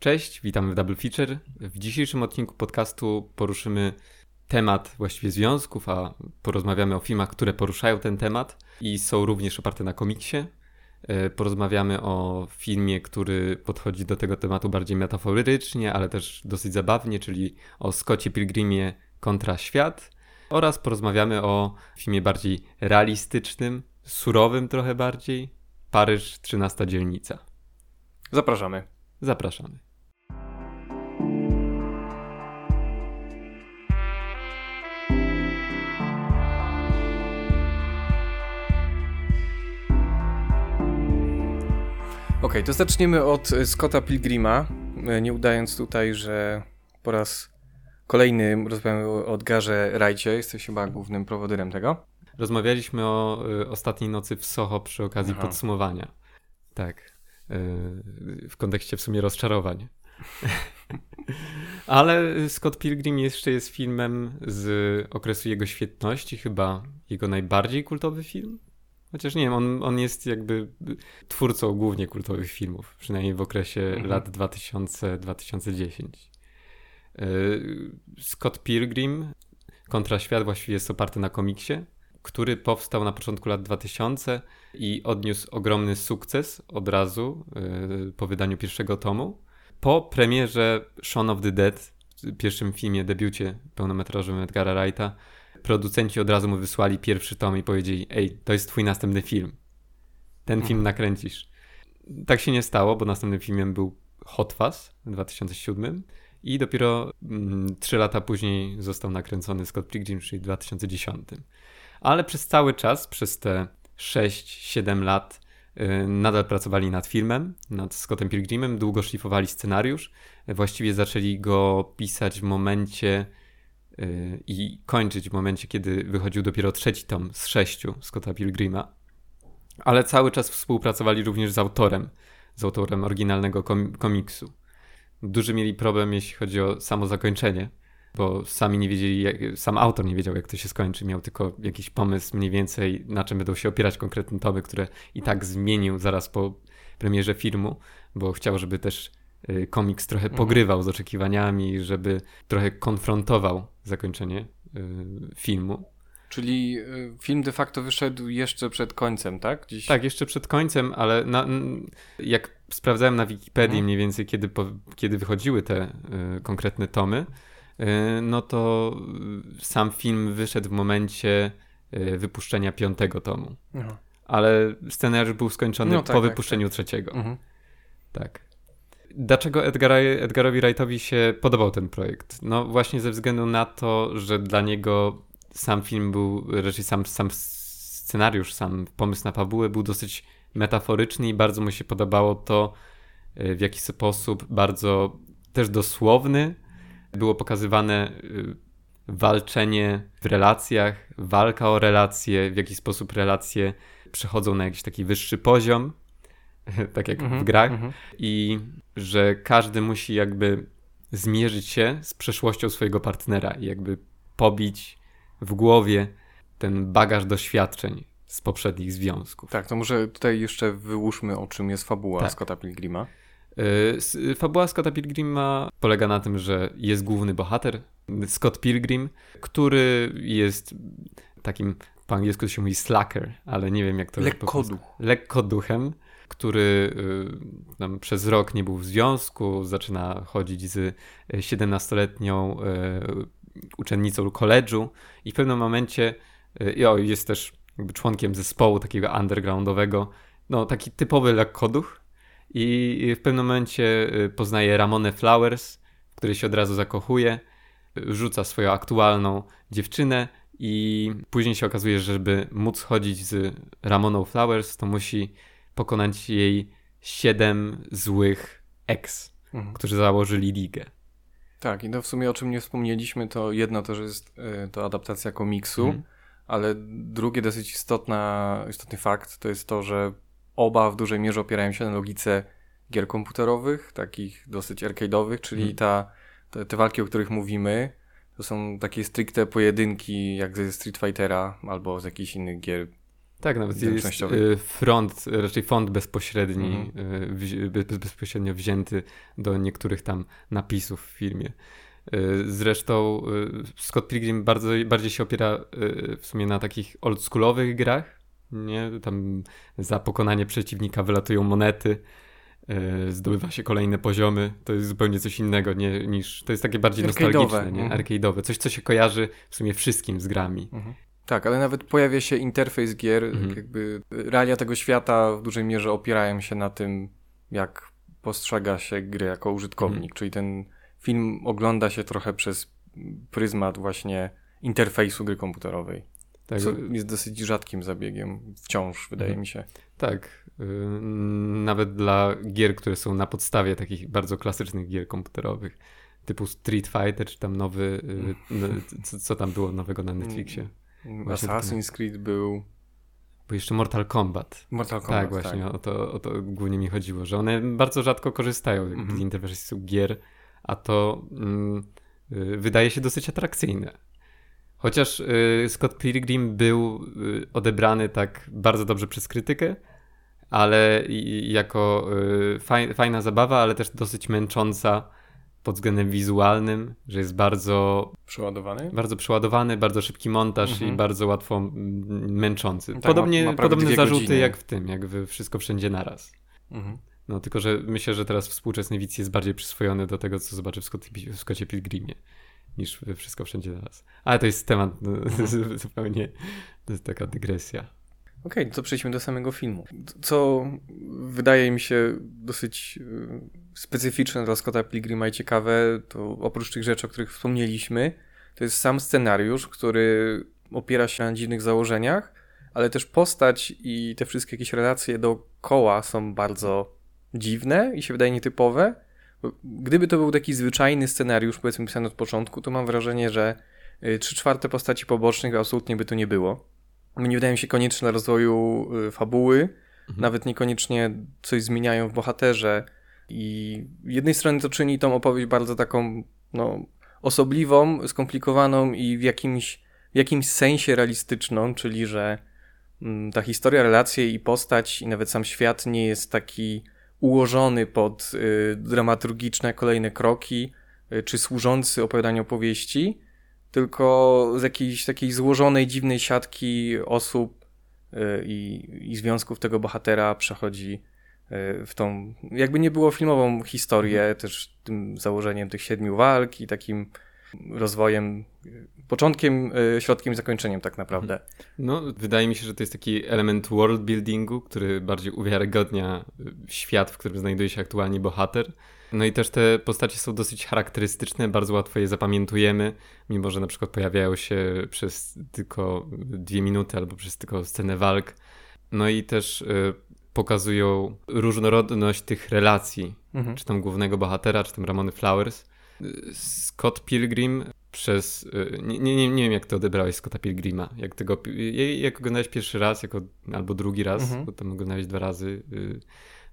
Cześć, witamy w Double Feature. W dzisiejszym odcinku podcastu poruszymy temat właściwie związków, a porozmawiamy o filmach, które poruszają ten temat i są również oparte na komiksie. E, porozmawiamy o filmie, który podchodzi do tego tematu bardziej metaforycznie, ale też dosyć zabawnie, czyli o Scottie Pilgrimie kontra świat. Oraz porozmawiamy o filmie bardziej realistycznym, surowym trochę bardziej, Paryż 13 dzielnica. Zapraszamy. Zapraszamy. Ok, to zaczniemy od e, Scotta Pilgrima, e, nie udając tutaj, że po raz kolejny rozmawiamy o Edgarze Wrightie, jesteś chyba głównym prowodyrem tego. Rozmawialiśmy o y, ostatniej nocy w Soho przy okazji Aha. podsumowania. Tak. Y, w kontekście w sumie rozczarowań. Ale Scott Pilgrim jeszcze jest filmem z okresu jego świetności, chyba jego najbardziej kultowy film. Chociaż nie wiem, on, on jest jakby twórcą głównie kultowych filmów, przynajmniej w okresie mhm. lat 2000-2010. Y, Scott Pilgrim kontra świat właściwie jest oparty na komiksie, który powstał na początku lat 2000 i odniósł ogromny sukces od razu yy, po wydaniu pierwszego tomu. Po premierze Shaun of the Dead, pierwszym filmie, debiucie pełnometrażowym Edgara Wrighta, producenci od razu mu wysłali pierwszy tom i powiedzieli: Ej, to jest twój następny film. Ten film mhm. nakręcisz. Tak się nie stało, bo następnym filmem był Hot Fuzz w 2007 i dopiero mm, 3 lata później został nakręcony Scott Pilgrim, czyli w 2010 ale przez cały czas, przez te 6-7 lat y, nadal pracowali nad filmem, nad Scottem Pilgrimem, długo szlifowali scenariusz. Właściwie zaczęli go pisać w momencie i kończyć w momencie, kiedy wychodził dopiero trzeci tom z sześciu Scotta Pilgrima. Ale cały czas współpracowali również z autorem, z autorem oryginalnego komiksu. Duży mieli problem, jeśli chodzi o samo zakończenie, bo sami nie wiedzieli, sam autor nie wiedział, jak to się skończy. Miał tylko jakiś pomysł mniej więcej, na czym będą się opierać konkretne tomy, które i tak zmienił zaraz po premierze filmu, bo chciał, żeby też komiks trochę mhm. pogrywał z oczekiwaniami, żeby trochę konfrontował zakończenie y, filmu. Czyli y, film de facto wyszedł jeszcze przed końcem, tak? Dziś... Tak, jeszcze przed końcem, ale na, jak sprawdzałem na Wikipedii mhm. mniej więcej, kiedy, po, kiedy wychodziły te y, konkretne tomy, Y, no to y, sam film wyszedł w momencie y, wypuszczenia piątego tomu. Ale scenariusz był skończony no, tak, po tak, wypuszczeniu tak. trzeciego. Mhm. Tak. Dlaczego Edgar, Edgarowi Wrightowi się podobał ten projekt? No właśnie ze względu na to, że dla niego sam film był, raczej sam, sam scenariusz, sam pomysł na fabułę był dosyć metaforyczny i bardzo mu się podobało to, w jaki sposób bardzo też dosłowny było pokazywane y, walczenie w relacjach, walka o relacje, w jaki sposób relacje przechodzą na jakiś taki wyższy poziom, tak jak mm -hmm, w grach, mm -hmm. i że każdy musi jakby zmierzyć się z przeszłością swojego partnera i jakby pobić w głowie ten bagaż doświadczeń z poprzednich związków. Tak, to może tutaj jeszcze wyłóżmy, o czym jest fabuła tak. Scotta Pilgrima. Y, fabuła Scotta Pilgrima polega na tym, że jest główny bohater, Scott Pilgrim, który jest takim, po angielsku to się mówi slacker, ale nie wiem jak to... Lekkoduch. Lekkoduchem, który y, przez rok nie był w związku, zaczyna chodzić z 17-letnią y, uczennicą koledżu i w pewnym momencie o, jest też członkiem zespołu takiego undergroundowego, no taki typowy lekkoduch, i w pewnym momencie y, poznaje Ramonę Flowers, w której się od razu zakochuje, rzuca swoją aktualną dziewczynę i później się okazuje, że żeby móc chodzić z Ramoną Flowers, to musi pokonać jej siedem złych ex, mhm. którzy założyli ligę. Tak, i to w sumie o czym nie wspomnieliśmy, to jedno to, że jest y, to adaptacja komiksu, mhm. ale drugie dosyć istotna, istotny fakt to jest to, że oba w dużej mierze opierają się na logice gier komputerowych, takich dosyć arcade'owych, czyli hmm. ta, te, te, walki, o których mówimy, to są takie stricte pojedynki, jak ze Street Fightera albo z jakichś innych gier Tak, nawet jest y, front, raczej font bezpośredni, mhm. Y, bezpośrednio wzięty do niektórych tam napisów w filmie. Y, zresztą Scott Pilgrim bardzo, bardziej się opiera w sumie na takich oldschoolowych grach, nie? Tam za pokonanie przeciwnika wylatują monety, zdobywa się kolejne poziomy. To jest zupełnie coś innego nie, niż. To jest takie bardziej nostalgiczne, nie? Mhm. Arcade'owe. Coś, co się kojarzy w sumie wszystkim z grami. Mhm. Tak, ale nawet pojawia się interfejs gier, mhm. jakby realia tego świata w dużej mierze opierają się na tym, jak postrzega się gry jako użytkownik, mhm. czyli ten film ogląda się trochę przez pryzmat właśnie interfejsu gry komputerowej. Tak. Co jest dosyć rzadkim zabiegiem wciąż, wydaje mhm. mi się. Tak. Y, nawet dla gier, które są na podstawie takich bardzo klasycznych gier komputerowych, typu Street Fighter, czy tam nowy, y, co, co tam było nowego na Netflixie? Właśnie Assassin's Creed był. Bo jeszcze Mortal Kombat. Mortal Kombat. Tak, właśnie tak. O, to, o to głównie mi chodziło, że one bardzo rzadko korzystają mm -hmm. z interfejsu gier, a to mm, y, wydaje się dosyć atrakcyjne. Chociaż y, Scott Pilgrim był y, odebrany tak bardzo dobrze przez krytykę, ale i, jako y, faj, fajna zabawa, ale też dosyć męcząca pod względem wizualnym, że jest bardzo przeładowany, bardzo przeładowany, bardzo szybki montaż mhm. i bardzo łatwo męczący. Tak, Podobnie, ma, ma podobne zarzuty godziny. jak w tym, jak w Wszystko Wszędzie Naraz. Mhm. No tylko, że myślę, że teraz współczesny widz jest bardziej przyswojony do tego, co zobaczy w, Scott, w Scottie Pilgrimie niż Wszystko Wszędzie Naraz. Ale to jest temat no, mhm. zupełnie, to jest taka dygresja. Okej, okay, to przejdźmy do samego filmu. Co wydaje mi się dosyć y, specyficzne dla Scotta Pilgrima i ciekawe, to oprócz tych rzeczy, o których wspomnieliśmy, to jest sam scenariusz, który opiera się na dziwnych założeniach, ale też postać i te wszystkie jakieś relacje dookoła są bardzo dziwne i się wydaje nietypowe. Gdyby to był taki zwyczajny scenariusz, powiedzmy pisany od początku, to mam wrażenie, że y, trzy czwarte postaci pobocznych absolutnie by tu nie było nie wydają się konieczne dla rozwoju y, fabuły, mhm. nawet niekoniecznie coś zmieniają w bohaterze. I z jednej strony to czyni tą opowieść bardzo taką, no, osobliwą, skomplikowaną i w jakimś, w jakimś sensie realistyczną, czyli że mm, ta historia, relacje i postać i nawet sam świat nie jest taki ułożony pod y, dramaturgiczne kolejne kroki, y, czy służący opowiadaniu opowieści, tylko z jakiejś takiej złożonej, dziwnej siatki osób y, i, i związków tego bohatera przechodzi y, w tą, jakby nie było filmową historię, mhm. też tym założeniem tych siedmiu walk i takim rozwojem, początkiem, y, środkiem i zakończeniem tak naprawdę. Mhm. No, wydaje mi się, że to jest taki element world buildingu, który bardziej uwiarygodnia świat, w którym znajduje się aktualnie bohater. No i też te postacie są dosyć charakterystyczne, bardzo łatwo je zapamiętujemy, mimo że na przykład pojawiają się przez tylko dwie minuty albo przez tylko scenę walk. No i też y, pokazują różnorodność tych relacji, mhm. czy tam głównego bohatera, czy tam Ramony Flowers. Scott Pilgrim przez... Y, nie, nie, nie wiem, jak to odebrałeś Scotta Pilgrima. Jak, tego, jak oglądałeś pierwszy raz, jako, albo drugi raz, mhm. bo tam oglądałeś dwa razy... Y,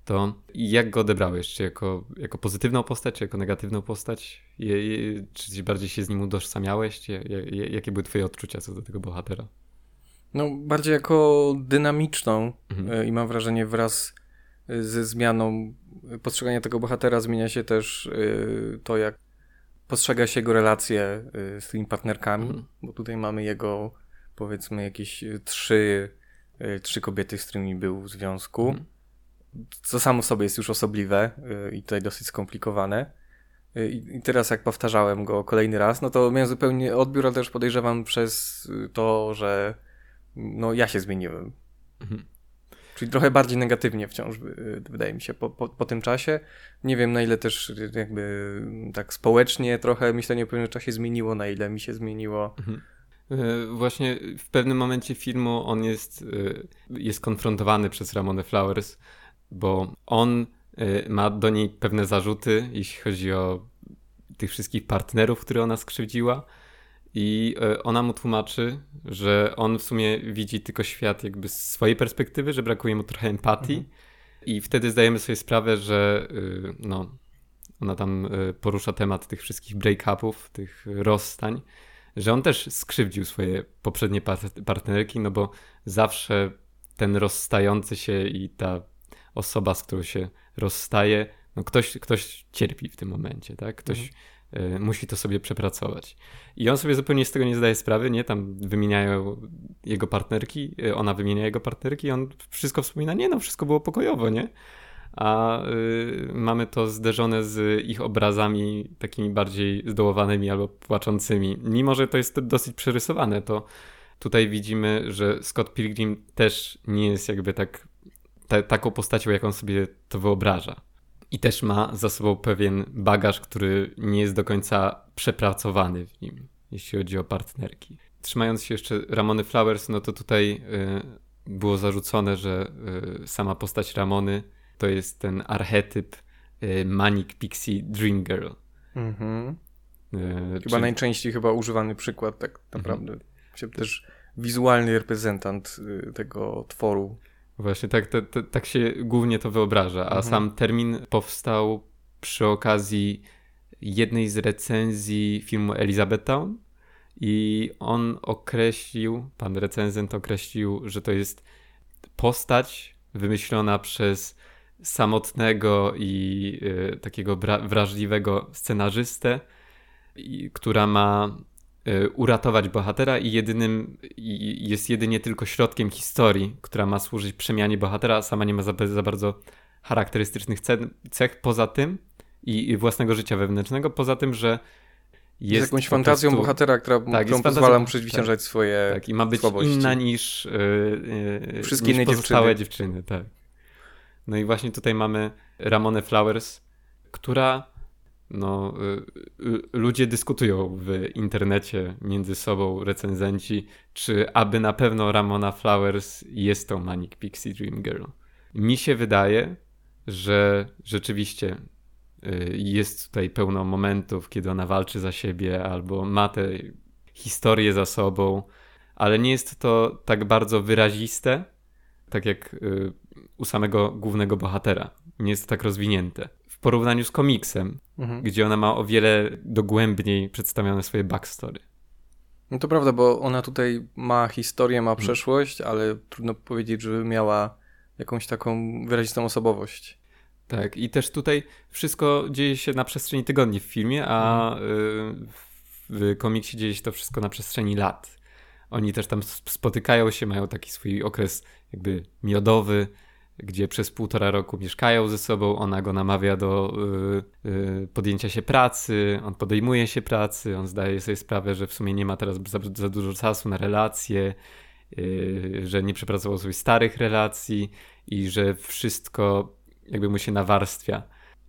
to jak go odebrałeś? Czy jako, jako pozytywną postać, czy jako negatywną postać? Je, je, czy bardziej się z nim utożsamiałeś? Je, jakie były twoje odczucia co do tego bohatera? No, bardziej jako dynamiczną mhm. E, i mam wrażenie wraz ze zmianą postrzegania tego bohatera zmienia się też e, to, jak postrzega się jego relacje e, z tymi partnerkami, mhm. bo tutaj mamy jego powiedzmy jakieś trzy, trzy kobiety, z którymi był w związku. Mhm co samo w sobie jest już osobliwe y, i tutaj dosyć skomplikowane. Y, I teraz jak powtarzałem go kolejny raz, no to miałem zupełnie odbiór, ale też podejrzewam przez to, że no ja się zmieniłem. Mhm. Czyli trochę bardziej negatywnie wciąż, y, wydaje mi się, po, po, po, tym czasie. Nie wiem, na ile też jakby tak społecznie trochę myślenie o pewnym czasie zmieniło, na ile mi się zmieniło. Mhm. Właśnie w pewnym momencie filmu on jest, jest konfrontowany przez Ramonę Flowers bo on y, ma do niej pewne zarzuty, jeśli chodzi o tych wszystkich partnerów, które ona skrzywdziła. I y, ona mu tłumaczy, że on w sumie widzi tylko świat jakby z swojej perspektywy, że brakuje mu trochę empatii. Mhm. I wtedy zdajemy sobie sprawę, że y, no, ona tam porusza temat tych wszystkich break-upów, tych rozstań, że on też skrzywdził swoje poprzednie partnerki, no bo zawsze ten rozstający się i ta osoba, z którą się rozstaje, no ktoś, ktoś cierpi w tym momencie, tak? Ktoś mhm. y, musi to sobie przepracować. I on sobie zupełnie z tego nie zdaje sprawy, nie? Tam wymieniają jego partnerki, y, ona wymienia jego partnerki i on wszystko wspomina, nie no, wszystko było pokojowo, nie? A y, mamy to zderzone z ich obrazami takimi bardziej zdołowanymi albo płaczącymi. Mimo, że to jest dosyć przerysowane, to tutaj widzimy, że Scott Pilgrim też nie jest jakby tak te, taką postacią, jaką sobie to wyobraża. I też ma za sobą pewien bagaż, który nie jest do końca przepracowany w nim, jeśli chodzi o partnerki. Trzymając się jeszcze Ramony Flowers, no to tutaj y, było zarzucone, że y, sama postać Ramony to jest ten archetyp y, Manic Pixie Dream Girl. Mhm. Y, chyba najczęściej chyba używany przykład tak naprawdę. Mhm. Też wizualny reprezentant y, tego tworu. Właśnie tak, tak, tak się głównie to wyobraża, a mhm. sam termin powstał przy okazji jednej z recenzji filmu Elizabethtown i on określił, pan recenzent określił, że to jest postać wymyślona przez samotnego i y, takiego wrażliwego scenarzystę, i, która ma uratować bohatera i jedynym i jest jedynie tylko środkiem historii, która ma służyć przemianie bohatera, sama nie ma za, za bardzo charakterystycznych cech poza tym i, i, własnego życia wewnętrznego, poza tym, że jest, jest jakąś fantazją prostu, bohatera, która, tak, którą pozwala mu przezwyciężać tak, swoje Tak, i ma być słabości. inna niż, yy, Wszystkie niż inne pozostałe dziewczyny. dziewczyny tak. No i właśnie tutaj mamy Ramonę Flowers, która no, y, y, ludzie dyskutują w internecie między sobą, recenzenci, czy aby na pewno Ramona Flowers jest tą Manic Pixie Dream Girl. Mi się wydaje, że rzeczywiście y, jest tutaj pełno momentów, kiedy ona walczy za siebie albo ma tę historię za sobą, ale nie jest to tak bardzo wyraziste, tak jak u samego głównego bohatera. Nie jest to tak rozwinięte. W porównaniu z komiksem, mhm. gdzie ona ma o wiele dogłębniej przedstawione swoje backstory. No to prawda, bo ona tutaj ma historię, ma mhm. przeszłość, ale trudno powiedzieć, żeby miała jakąś taką wyrazistą osobowość. Tak, i też tutaj wszystko dzieje się na przestrzeni tygodni w filmie, a mhm. w komiksie dzieje się to wszystko na przestrzeni lat. Oni też tam spotykają się, mają taki swój okres jakby miodowy, gdzie przez półtora roku mieszkają ze sobą, ona go namawia do y, y, podjęcia się pracy, on podejmuje się pracy, on zdaje sobie sprawę, że w sumie nie ma teraz za, za dużo czasu na relacje, y, że nie przepracował sobie starych relacji i że wszystko jakby mu się nawarstwia.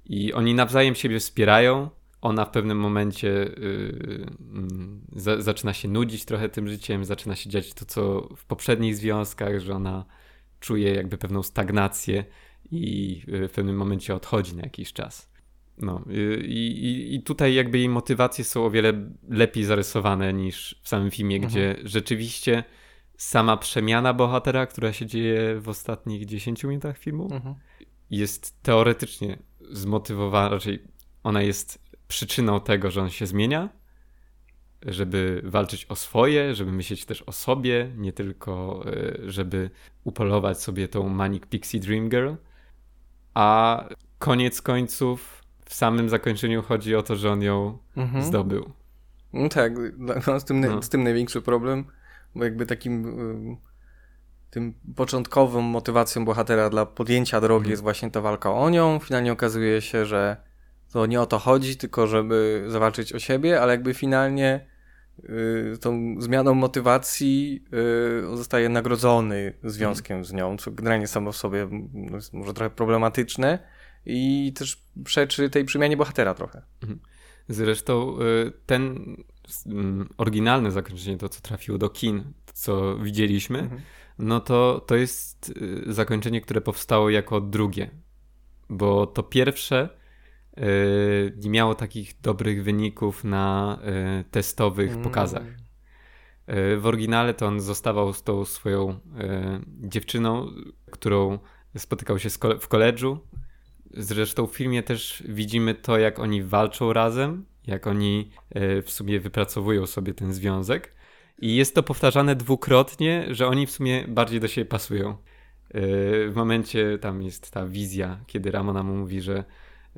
I oni nawzajem siebie wspierają. Ona w pewnym momencie mm, za, zaczyna się nudzić trochę tym życiem, zaczyna się dziać to, co w poprzednich związkach, że ona czuje jakby pewną stagnację i w pewnym momencie odchodzi na jakiś czas. No, i, i, i tutaj jakby jej motywacje są o wiele lepiej zarysowane niż w samym filmie, mhm. gdzie rzeczywiście sama przemiana bohatera, która się dzieje w ostatnich 10 minutach filmu, mhm. jest teoretycznie zmotywowana, raczej ona jest przyczyną tego, że on się zmienia, żeby walczyć o swoje, żeby myśleć też o sobie, nie tylko e, żeby upolować sobie tą Manic Pixie Dream Girl. A koniec końców w samym zakończeniu chodzi o to, że on ją mhm. zdobył. No tak, no, z, tym, no. z tym największy problem, bo jakby takim tym początkową motywacją bohatera dla podjęcia drogi mhm. jest właśnie ta walka o nią. Finalnie okazuje się, że to nie o to chodzi, tylko żeby zawalczyć o siebie, ale jakby finalnie y, tą zmianą motywacji y, zostaje nagrodzony związkiem z nią, co generalnie samo w sobie jest może trochę problematyczne i też przeczy tej przemianie bohatera trochę. Mhm. Zresztą y, ten oryginalne zakończenie, to co trafiło do kin, co widzieliśmy, mhm. no to to jest zakończenie, które powstało jako drugie. Bo to pierwsze Y, nie miało takich dobrych wyników na y, testowych mm. pokazach. Y, w oryginale to on zostawał z tą swoją dziewczyną, którą spotykał się w koledżu. Zresztą w filmie też widzimy to, jak oni walczą razem, jak oni w sumie wypracowują sobie ten związek. I jest to powtarzane dwukrotnie, że oni w sumie bardziej do siebie pasują. w momencie tam jest ta wizja, kiedy Ramona mu mówi, że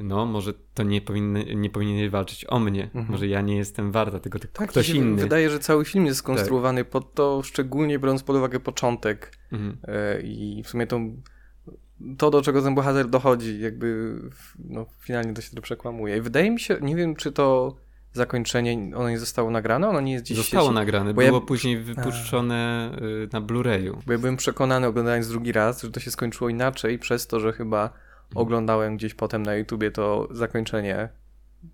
no, może to nie, powinny, nie powinien walczyć o mnie, mhm. może ja nie jestem warta, tylko, tylko tak, ktoś inny. Wydaje, że cały film jest skonstruowany tak. pod to, szczególnie biorąc pod uwagę początek mhm. E, i w sumie to, to, do czego ten bohater dochodzi, jakby no, finalnie to się to przekłamuje. I wydaje mi się, nie wiem, czy to zakończenie, ono nie zostało nagrane? Ono nie jest gdzieś Zostało nagrane, było ja... później wypuszczone A. Y, na Blu-rayu. Bo ja byłem przekonany oglądając drugi raz, że to się skończyło inaczej przez to, że chyba. Oglądałem gdzieś potem na YouTubie to zakończenie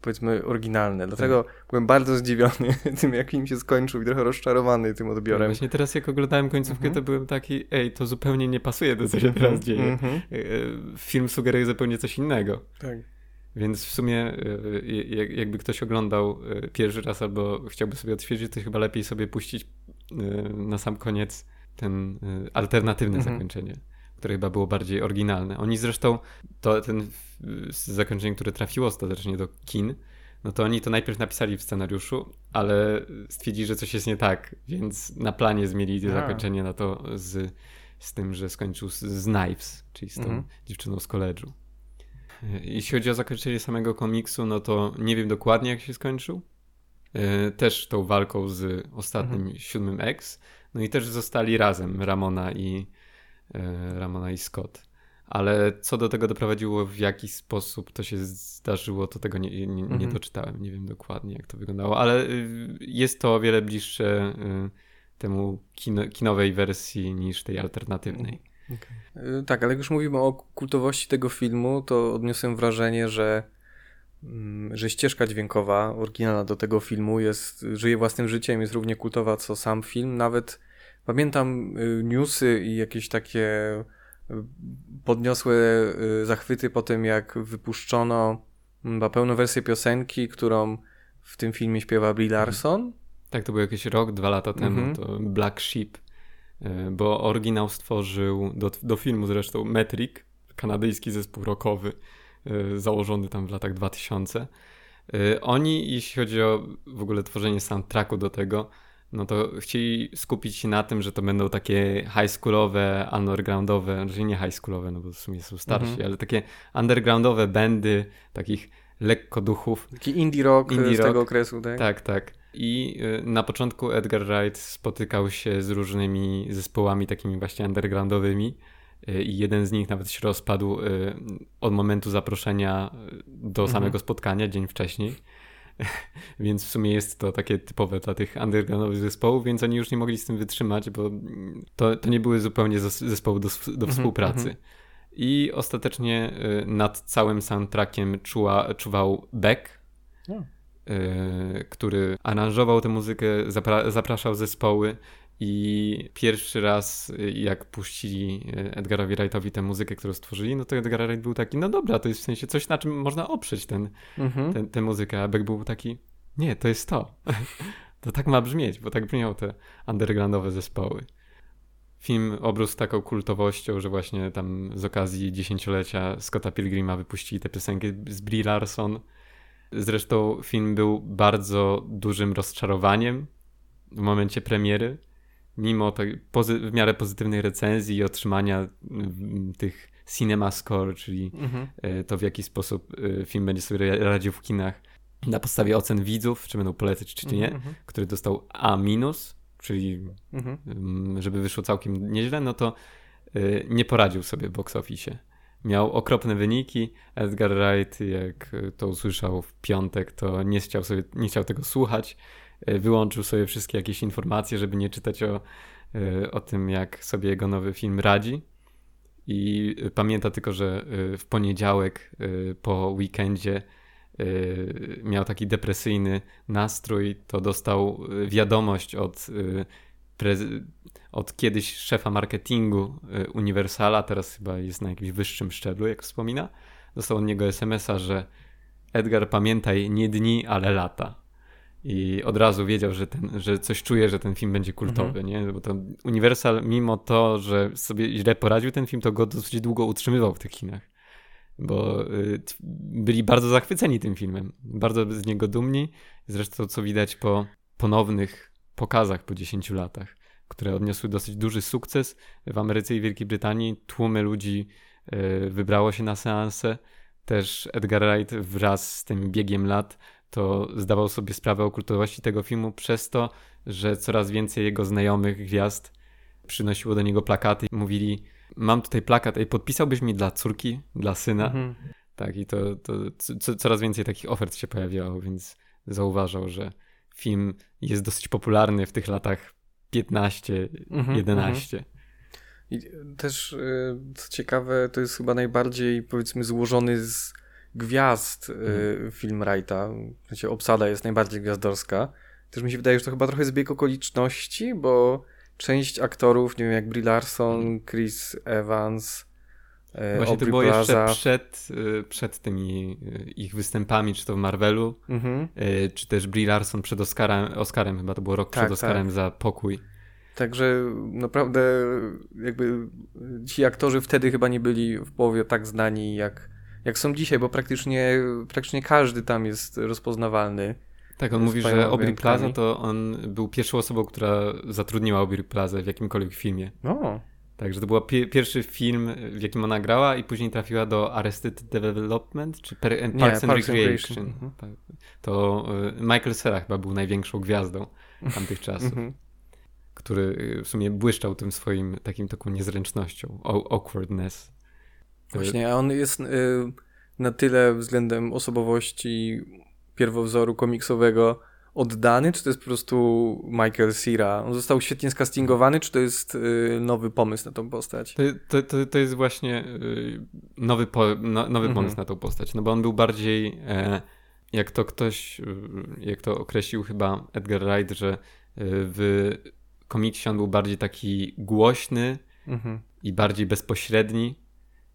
powiedzmy oryginalne. Dlatego tak. byłem bardzo zdziwiony tym, jak film się skończył i trochę rozczarowany tym odbiorem. Właśnie teraz jak oglądałem końcówkę, to byłem taki, ej, to zupełnie nie pasuje do co się teraz dzieje. Y, y, film sugeruje zupełnie coś innego. Tak. Więc w sumie y, jakby ktoś oglądał pierwszy raz albo chciałby sobie odświeżyć, to chyba lepiej sobie puścić na sam koniec ten alternatywne mhm. zakończenie, które chyba było bardziej oryginalne. Oni zresztą, to ten zakończenie, które trafiło ostatecznie do kin, no to oni to najpierw napisali w scenariuszu, ale stwierdzili, że coś jest nie tak, więc na planie zmienili zakończenie na to z, z tym, że skończył z, z Knives, czyli z tą mhm. dziewczyną z koledżu. Jeśli chodzi o zakończenie samego komiksu, no to nie wiem dokładnie jak się skończył. E, też tą walką z ostatnim mhm. siódmym X. No i też zostali razem Ramona i e, Ramona i Scott. Ale co do tego doprowadziło, w jaki sposób to się zdarzyło, to tego nie, nie, nie mhm. doczytałem. Nie wiem dokładnie, jak to wyglądało, ale y, jest to o wiele bliższe y, temu kino, kinowej wersji niż tej alternatywnej. Okay. Tak, ale jak już mówimy o kultowości tego filmu, to odniosłem wrażenie, że, mm, że ścieżka dźwiękowa oryginalna do tego filmu jest, żyje własnym życiem, jest równie kultowa co sam film. Nawet pamiętam y, newsy i jakieś takie y, podniosłe y, zachwyty po tym, jak wypuszczono chyba pełną wersję piosenki, którą w tym filmie śpiewa Brie Larson. Tak, to był jakiś rok, dwa lata temu, mm -hmm. to Black Sheep. Bo oryginał stworzył do, do filmu zresztą Metric, kanadyjski zespół rockowy, założony tam w latach 2000. E, oni, jeśli chodzi o w ogóle tworzenie soundtracku do tego, no to chcieli skupić się na tym, że to będą takie high schoolowe, undergroundowe, znaczy nie high schoolowe, no bo w sumie są starsi, mhm. ale takie undergroundowe bandy, takich lekko duchów. Taki indie rock indie z rock. tego okresu, tak? Tak, tak. I y, na początku Edgar Wright spotykał się z różnymi zespołami takimi właśnie undergroundowymi y, i jeden z nich nawet się rozpadł y, od momentu zaproszenia do mhm. samego spotkania, dzień wcześniej. więc w sumie jest to takie typowe dla tych undergroundowych zespołów, więc oni już nie mogli z tym wytrzymać, bo to, to nie były zupełnie zespoły do, do mhm, współpracy. Mhm. I ostatecznie nad całym soundtrackiem czuła, czuwał Beck, no. Y, który aranżował tę muzykę, zapra zapraszał zespoły i pierwszy raz, y, jak puścili y, Edgarowi Wrightowi tę muzykę, którą stworzyli, no to Edgar Wright był taki, no dobra, to jest w sensie coś, na czym można oprzeć ten, mhm. ten, tę muzykę, a Beck był taki, nie, to jest to. to tak ma brzmieć, bo tak brzmią te undergroundowe zespoły. Film obrósł taką kultowością, że właśnie tam z okazji dziesięciolecia Scotta Pilgrima wypuścili tę piosenkę z Brie Larson, Zresztą film był bardzo dużym rozczarowaniem w momencie premiery, mimo tej w miarę pozytywnej recenzji i otrzymania mm, tych cinema score, czyli mhm. E, to w jaki sposób e, film będzie sobie radził w kinach na podstawie ocen widzów, czy będą polecać, czy nie, mhm. który dostał A-, czyli mhm. Mm, żeby wyszło całkiem nieźle, no to e, nie poradził sobie w box office miał okropne wyniki. Edgar Wright, jak to usłyszał w piątek, to nie chciał, sobie, nie chciał tego słuchać. E, wyłączył sobie wszystkie jakieś informacje, żeby nie czytać o, e, o tym, jak sobie jego nowy film radzi. I pamięta tylko, że e, w poniedziałek po weekendzie miał taki depresyjny nastrój, to dostał wiadomość od od kiedyś szefa marketingu Universala, teraz chyba jest na jakimś wyższym szczeblu, jak wspomina. Dostał od niego SMS-a, że Edgar, pamiętaj, nie dni, ale lata. I od razu wiedział, że, ten, że coś czuje, że ten film będzie kultowy, mhm. nie? Bo to Universal, mimo to, że sobie źle poradził ten film, to go dosyć długo utrzymywał w tych kinach. Bo y, byli bardzo zachwyceni tym filmem. Bardzo z niego dumni. Zresztą, co widać po ponownych pokazach po 10 latach które odniosły dosyć duży sukces w Ameryce i Wielkiej Brytanii. Tłumy ludzi y, wybrało się na seanse. Też Edgar Wright wraz z tym biegiem lat to zdawał sobie sprawę o kultowości tego filmu przez to, że coraz więcej jego znajomych gwiazd przynosiło do niego plakaty i mówili mam tutaj plakat, ej, podpisałbyś mi dla córki, dla syna? Mhm. Tak, i to, to co, coraz więcej takich ofert się pojawiało, więc zauważał, że film jest dosyć popularny w tych latach 15, mhm, 11. Mhm. I też, y, co ciekawe, to jest chyba najbardziej, powiedzmy, złożony z gwiazd y, mhm. film Wrighta. Znaczy, obsada jest najbardziej gwiazdorska. Też mi się wydaje, że to chyba trochę zbieg okoliczności, bo część aktorów, nie wiem, jak Brie Larson, mhm. Chris Evans, e, Właśnie Aubrey to było Plaza. jeszcze przed, e, przed tymi ich występami, czy to w Marvelu, mhm. czy też Brie Larson przed Oscarem, Oscarem chyba to było rok tak, przed Oscarem tak. za pokój. Także naprawdę jakby ci aktorzy wtedy chyba nie byli w połowie tak znani jak, jak są dzisiaj, bo praktycznie, praktycznie każdy tam jest rozpoznawalny. Tak, on mówi, że Aubrey Plaza to on był pierwszą osobą, która zatrudniła Aubrey Plaza w jakimkolwiek filmie. O. Także to był pi pierwszy film, w jakim ona grała i później trafiła do Arrested Development, czy per Nie, Parks and Parks Recreation. Mhm. Tak. To y, Michael Cera chyba był największą gwiazdą tamtych czasów. Mhm. który y, w sumie błyszczał tym swoim takim taką niezręcznością, awkwardness. Właśnie, a on jest y, na tyle względem osobowości pierwowzoru komiksowego oddany, czy to jest po prostu Michael Cera? On został świetnie skastingowany, czy to jest y, nowy pomysł na tą postać? To, to, to jest właśnie nowy, po, no, nowy mhm. pomysł na tą postać, no bo on był bardziej, e, jak to ktoś, jak to określił chyba Edgar Wright, że w komiksie on był bardziej taki głośny mhm. i bardziej bezpośredni,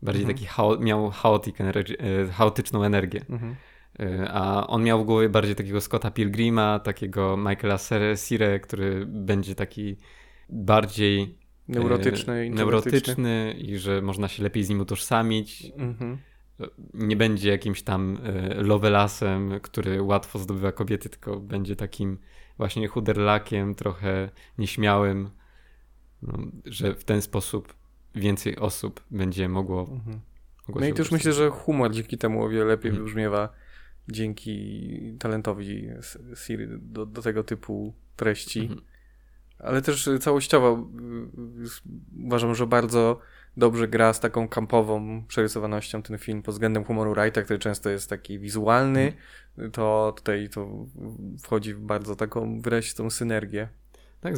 bardziej mhm. taki chao miał chaotic, e, chaotyczną energię. Mhm. Y, a on miał w głowie bardziej takiego Scotta Pilgrima, takiego Michaela Sire, który będzie taki bardziej y, neurotyczny, neurotyczny i że można się lepiej z nim utożsamić. Mhm. Nie będzie jakimś tam lovelasem, który łatwo zdobywa kobiety, tylko będzie takim właśnie chuderlakiem, trochę nieśmiałym, no, że w ten sposób więcej osób będzie mogło. Mhm. mogło no i też myślę, że humor dzięki temu o wiele lepiej mhm. wybrzmiewa dzięki talentowi Siri do, do tego typu treści. Mhm. Ale też całościowo y, uważam, że bardzo dobrze gra z taką kampową przerysowanością ten film pod względem humoru Wrighta, który często jest taki wizualny, mhm. to tutaj to wchodzi w bardzo taką wyrazistą synergię. Tak,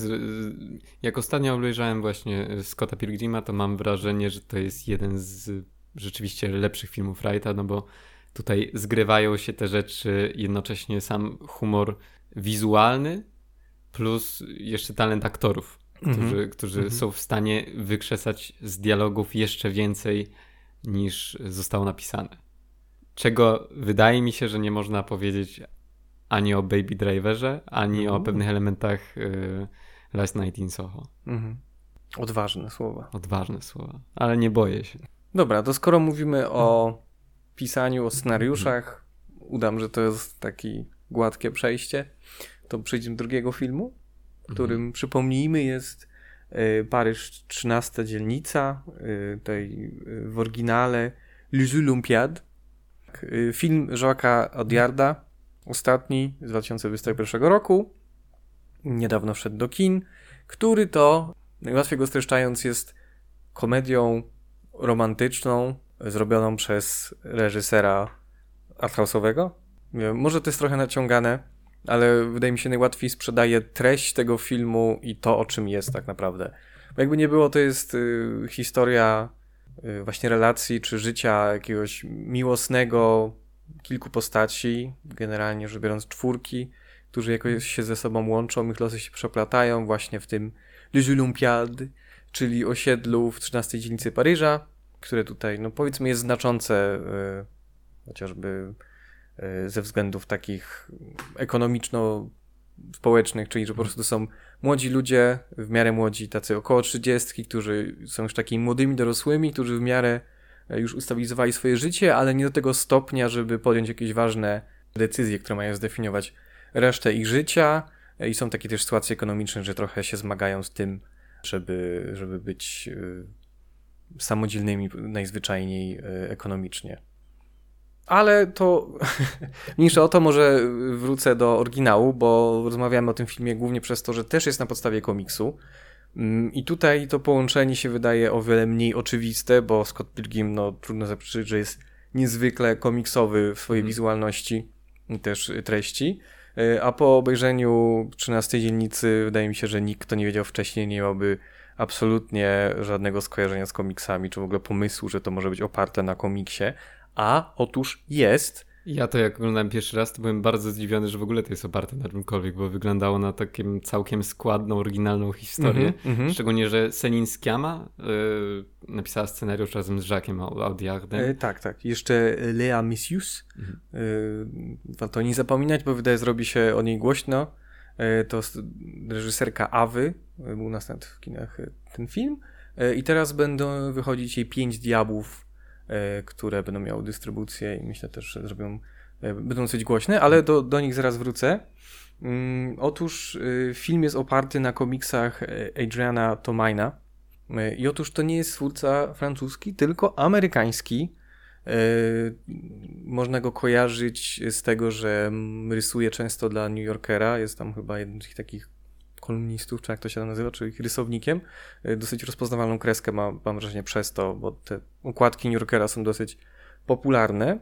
jak ostatnio obejrzałem właśnie Scotta Pilgrima, to mam wrażenie, że to jest jeden z rzeczywiście lepszych filmów Wrighta, no bo tutaj zgrywają się te rzeczy, jednocześnie sam humor wizualny, plus jeszcze talent aktorów, którzy, mm -hmm. którzy mm -hmm. są w stanie wykrzesać z dialogów jeszcze więcej niż zostało napisane. Czego wydaje mi się, że nie można powiedzieć ani o Baby Driverze, ani mm -hmm. o pewnych elementach y, Last Night in Soho. Mhm. Odważne słowa. Odważne słowa, ale nie boję się. Dobra, to skoro mówimy o pisaniu, o scenariuszach. Udam, że to jest takie gładkie przejście. To przejdziemy do drugiego filmu, którym mhm. przypomnijmy jest y, Paryż 13 dzielnica, y, tej y, w oryginale Les Olympiades. Film Joaquin Odiarda, ostatni z 2021 roku, niedawno wszedł do kin, który to, najłatwiej go streszczając, jest komedią romantyczną, zrobioną przez reżysera arthouse'owego. Może to jest trochę naciągane, ale wydaje mi się najłatwiej sprzedaje treść tego filmu i to, o czym jest tak naprawdę. Bo jakby nie było, to jest y, historia y, właśnie relacji czy życia jakiegoś miłosnego kilku postaci, generalnie rzecz biorąc czwórki, którzy jakoś się ze sobą łączą, ich losy się przeplatają właśnie w tym Les Olympiades, czyli osiedlu w 13 dzielnicy Paryża, które tutaj, no powiedzmy, jest znaczące y, chociażby y, ze względów takich ekonomiczno-społecznych, czyli że po prostu są młodzi ludzie, w miarę młodzi, tacy około 30, którzy są już takimi młodymi dorosłymi, którzy w miarę już ustabilizowali swoje życie, ale nie do tego stopnia, żeby podjąć jakieś ważne decyzje, które mają zdefiniować resztę ich życia. i są takie też sytuacje ekonomiczne, że trochę się zmagają z tym, żeby, żeby być samodzielnymi najzwyczajniej ekonomicznie. Ale to mniejsza o to, może wrócę do oryginału, bo rozmawiamy o tym filmie głównie przez to, że też jest na podstawie komiksu. Mm, I tutaj to połączenie się wydaje o wiele mniej oczywiste, bo Scott Pilgrim, no trudno zaprzeczyć, że jest niezwykle komiksowy w swojej mm. wizualności i też treści. E, a po obejrzeniu 13 dzielnicy wydaje mi się, że nikt, kto nie wiedział wcześniej, nie miałby absolutnie żadnego skojarzenia z komiksami, czy w ogóle pomysłu, że to może być oparte na komiksie. A otóż jest. Ja to jak oglądałem pierwszy raz, to byłem bardzo zdziwiony, że w ogóle to jest oparte na czymkolwiek, bo wyglądało na taką całkiem składną, oryginalną historię. Mm -hmm, Szczególnie, że Selin Skiama y, napisała scenariusz razem z Jacquesem Audiardem. E, tak, tak. Jeszcze Lea Missius. Mm -hmm. y, warto nie zapominać, bo wydaje zrobi się o niej głośno. Y, to reżyserka Awy. Był nas w kinach ten film. I teraz będą wychodzić jej pięć diabłów E, które będą miały dystrybucję i myślę też, że zrobią, e, będą dosyć głośne, ale do, do nich zaraz wrócę. Mm, otóż e, film jest oparty na komiksach Adriana Tomina. I otóż to nie jest twórca francuski, tylko amerykański. Można go kojarzyć z tego, że rysuje często dla New Yorkera. Jest tam chyba jednym z takich kolumnistów, czy jak to się nazywa, czy ich rysownikiem. E, dosyć rozpoznawalną kreskę ma, mam wrażenie przez to, bo te układki New Yorkera są dosyć popularne.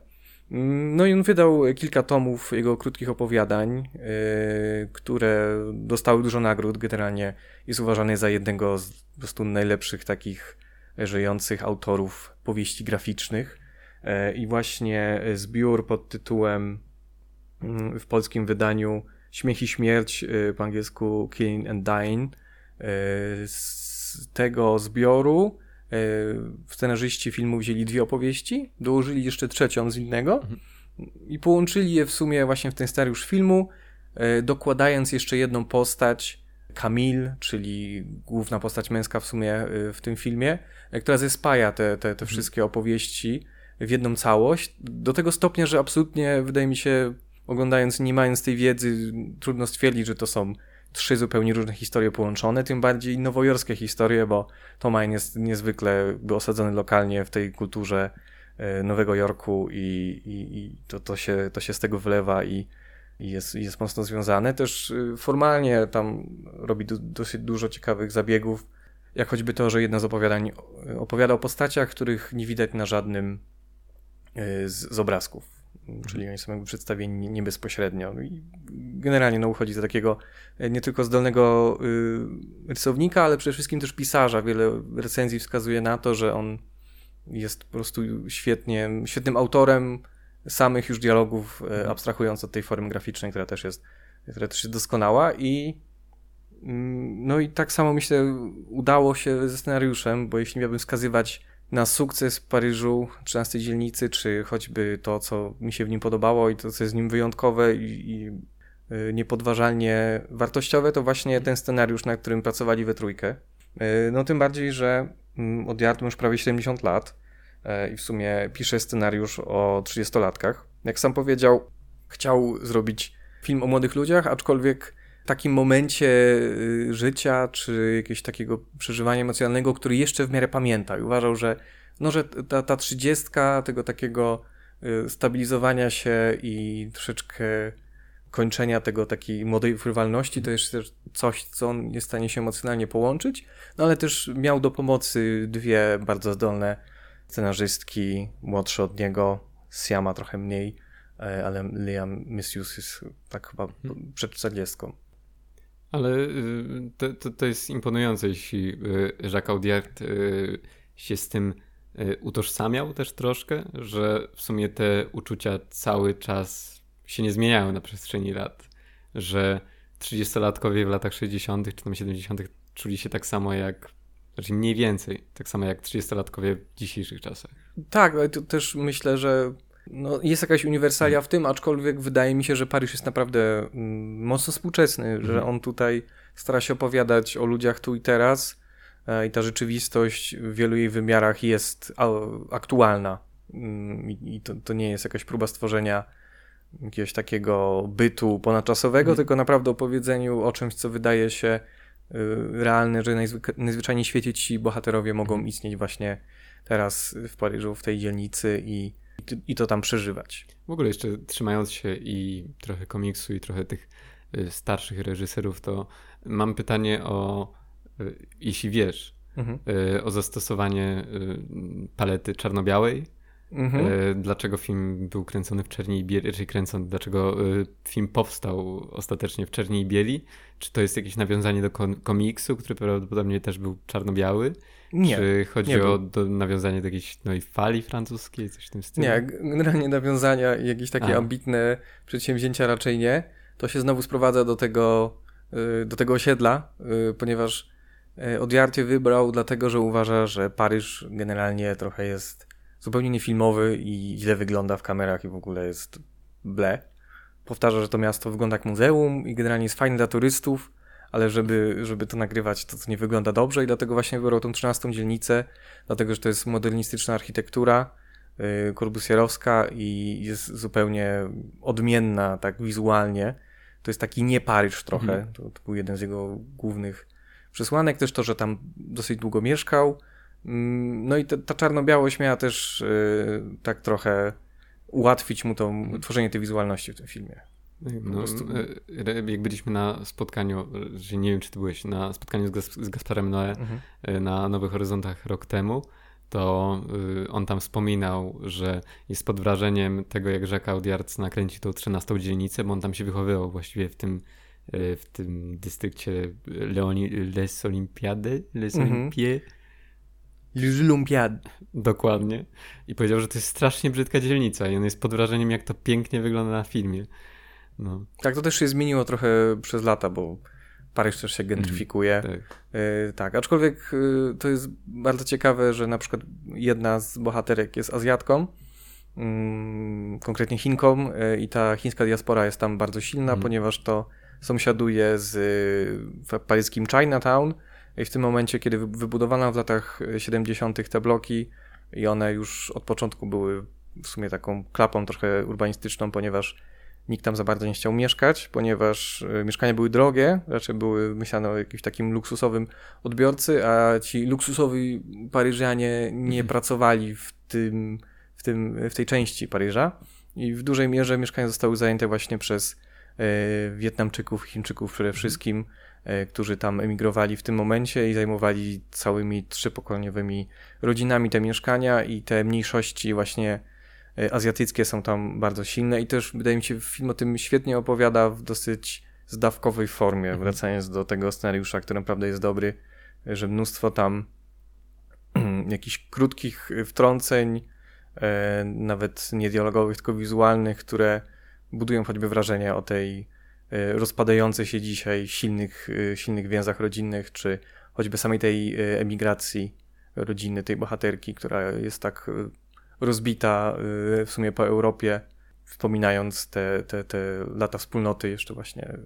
Mm, no i on wydał kilka tomów jego krótkich opowiadań, yy, które dostały dużo nagród. Generalnie jest uważany za jednego z po prostu najlepszych takich żyjących autorów powieści graficznych. Yy, I właśnie zbiór pod tytułem yy, w polskim wydaniu Śmiech i Śmierć, y, po angielsku Killing and Dying. Y, z tego zbioru y, scenarzyści filmu wzięli dwie opowieści, dołożyli jeszcze trzecią z innego mhm. i połączyli je w sumie właśnie w ten scenariusz filmu, dokładając jeszcze jedną postać, Camille, czyli główna postać męska w sumie w tym filmie, która zespaja te, te, te mhm. wszystkie opowieści w jedną całość, do tego stopnia, że absolutnie wydaje mi się oglądając, nie mając tej wiedzy, trudno stwierdzić, że to są trzy zupełnie różne historie połączone, tym bardziej nowojorskie historie, bo Tomain jest niezwykle osadzony lokalnie w tej kulturze e, Nowego Jorku i, i, i to, to, się, to się z tego wylewa i, i jest, jest mocno związane. Też e, formalnie tam robi do, dosyć dużo ciekawych zabiegów, jak choćby to, że jedna z opowiadań opowiada o postaciach, których nie widać na żadnym e, z, z obrazków czyli oni są jakby przedstawieni nie bezpośrednio. No I generalnie no, uchodzi za takiego e, nie tylko zdolnego y, rysownika, ale przede wszystkim też pisarza. Wiele recenzji wskazuje na to, że on jest po prostu świetnie, świetnym autorem samych już dialogów, e, mhm. abstrahując od tej formy graficznej, która też jest, która też jest doskonała i mm, no i tak samo myślę udało się ze scenariuszem, bo jeśli miałbym wskazywać na sukces w Paryżu 13 dzielnicy, czy choćby to, co mi się w nim podobało i to, co jest w nim wyjątkowe i, i y, niepodważalnie wartościowe, to właśnie ten scenariusz, na którym pracowali we trójkę. Y, no tym bardziej, że mm, od Yard już prawie 70 lat y, i w sumie pisze scenariusz o 30-latkach. Jak sam powiedział, chciał zrobić film o młodych ludziach, aczkolwiek takim momencie y, życia, czy jakiegoś takiego przeżywania emocjonalnego, który jeszcze w miarę pamięta i uważał, że, no, że ta, ta trzydziestka tego takiego y, stabilizowania się i troszeczkę kończenia tego takiej młodej frywalności, to jest też coś, co on jest w stanie się emocjonalnie połączyć, no ale też miał do pomocy dwie bardzo zdolne scenarzystki, młodsze od niego, Siama trochę mniej, e, ale Liam Missius jest tak chyba hmm. przed czterdziestką. Ale y, to, to, to jest imponujące, jeśli y, Jacques Audiard y, się z tym utożsamiał też troszkę, że w sumie te uczucia cały czas się nie zmieniają na przestrzeni lat, że 30-latkowie w latach 60. czy tam 70. czuli się tak samo jak, znaczy mniej więcej, tak samo jak 30-latkowie w dzisiejszych czasach. Tak, ale to też myślę, że no, jest jakaś uniwersalia w tym, aczkolwiek wydaje mi się, że Paryż jest naprawdę mm, mocno współczesny, mhm. że on tutaj stara się opowiadać o ludziach tu i teraz e, i ta rzeczywistość w wielu jej wymiarach jest aktualna. Mm, I to, to nie jest jakaś próba stworzenia jakiegoś takiego bytu ponadczasowego, Mhm. tylko naprawdę opowiedzeniu o czymś, co wydaje się y, realne, że najzwyk- najzwyczajniej świecie ci bohaterowie mogą Mhm. istnieć właśnie teraz w Paryżu, w tej dzielnicy i, i to tam przeżywać. W ogóle jeszcze trzymając się i trochę komiksu i trochę tych y, starszych reżyserów, to mam pytanie o, y, jeśli wiesz, Mhm. y, o zastosowanie palety czarno-białej. Mhm. Dlaczego film był kręcony w czerni i bieli, czy kręcony, dlaczego film powstał ostatecznie w czerni i bieli? Czy to jest jakieś nawiązanie do komiksu, który prawdopodobnie też był czarno-biały? Nie. Czy chodzi nie o do, nawiązanie do jakiejś no, fali francuskiej, coś w tym stylu? Nie, generalnie nawiązania i jakieś takie A. ambitne przedsięwzięcia raczej nie. To się znowu sprowadza do tego, y, do tego osiedla, y, ponieważ y, Odiarcie wybrał dlatego, że uważa, że Paryż generalnie trochę jest zupełnie niefilmowy i źle wygląda w kamerach i w ogóle jest ble. Powtarza, że to miasto wygląda jak muzeum i generalnie jest fajne dla turystów, ale żeby, żeby to nagrywać, to, to nie wygląda dobrze i dlatego właśnie wybrał tą 13 dzielnicę, dlatego, że to jest modernistyczna architektura, y, korbusierowska i jest zupełnie odmienna tak wizualnie. To jest taki nie Paryż trochę. Mhm. To, to był jeden z jego głównych przesłanek. Też to, że tam dosyć długo mieszkał. Mm, No i ta, ta czarno-białość miała też y, tak trochę ułatwić mu to tworzenie tej wizualności w tym filmie. No, prostu- e, jak byliśmy na spotkaniu, e, że nie wiem, czy ty byłeś na spotkaniu z, Gas- z Gasparem Noé e, na Nowych Horyzontach rok temu, to y, on tam wspominał, że jest pod wrażeniem tego, jak Jacques Audiard nakręcił tą 13 dzielnicę, bo on tam się wychowywał właściwie w tym, w tym dystrykcie Leoni, Les Olympiady, Les Mhm. Olympie, L'Olympiade. dokładnie. I powiedział, że to jest strasznie brzydka dzielnica i on jest pod wrażeniem, jak to pięknie wygląda na filmie. No, Tak, to też się zmieniło trochę przez lata, bo Paryż też się gentryfikuje. tak. Yy, tak, aczkolwiek yy, to jest bardzo ciekawe, że na przykład jedna z bohaterek jest Azjatką, mm, konkretnie Chinką yy, i ta chińska diaspora jest tam bardzo silna, Mhm. ponieważ to sąsiaduje z paryskim Chinatown i w tym momencie, kiedy wy- wybudowano w latach 70. te bloki i one już od początku były w sumie taką klapą trochę urbanistyczną, ponieważ nikt tam za bardzo nie chciał mieszkać, ponieważ y, mieszkania były drogie, raczej były myślane o jakimś takim luksusowym odbiorcy, a ci luksusowi Paryżanie nie Mhm. pracowali w tym, w tym, w tej części Paryża i w dużej mierze mieszkania zostały zajęte właśnie przez e, Wietnamczyków, Chińczyków przede wszystkim, e, którzy tam emigrowali w tym momencie i zajmowali całymi trzypokoleniowymi rodzinami te mieszkania i te mniejszości właśnie e, azjatyckie są tam bardzo silne i też wydaje mi się film o tym świetnie opowiada w dosyć zdawkowej formie, Mhm. wracając do tego scenariusza, który naprawdę jest dobry, że mnóstwo tam jakichś krótkich wtrąceń, e, nawet nie dialogowych, tylko wizualnych, które budują choćby wrażenie o tej e, rozpadającej się dzisiaj silnych, silnych więzach rodzinnych, czy choćby samej tej emigracji rodziny tej bohaterki, która jest tak rozbita e, w sumie po Europie, wspominając te, te, te lata wspólnoty jeszcze właśnie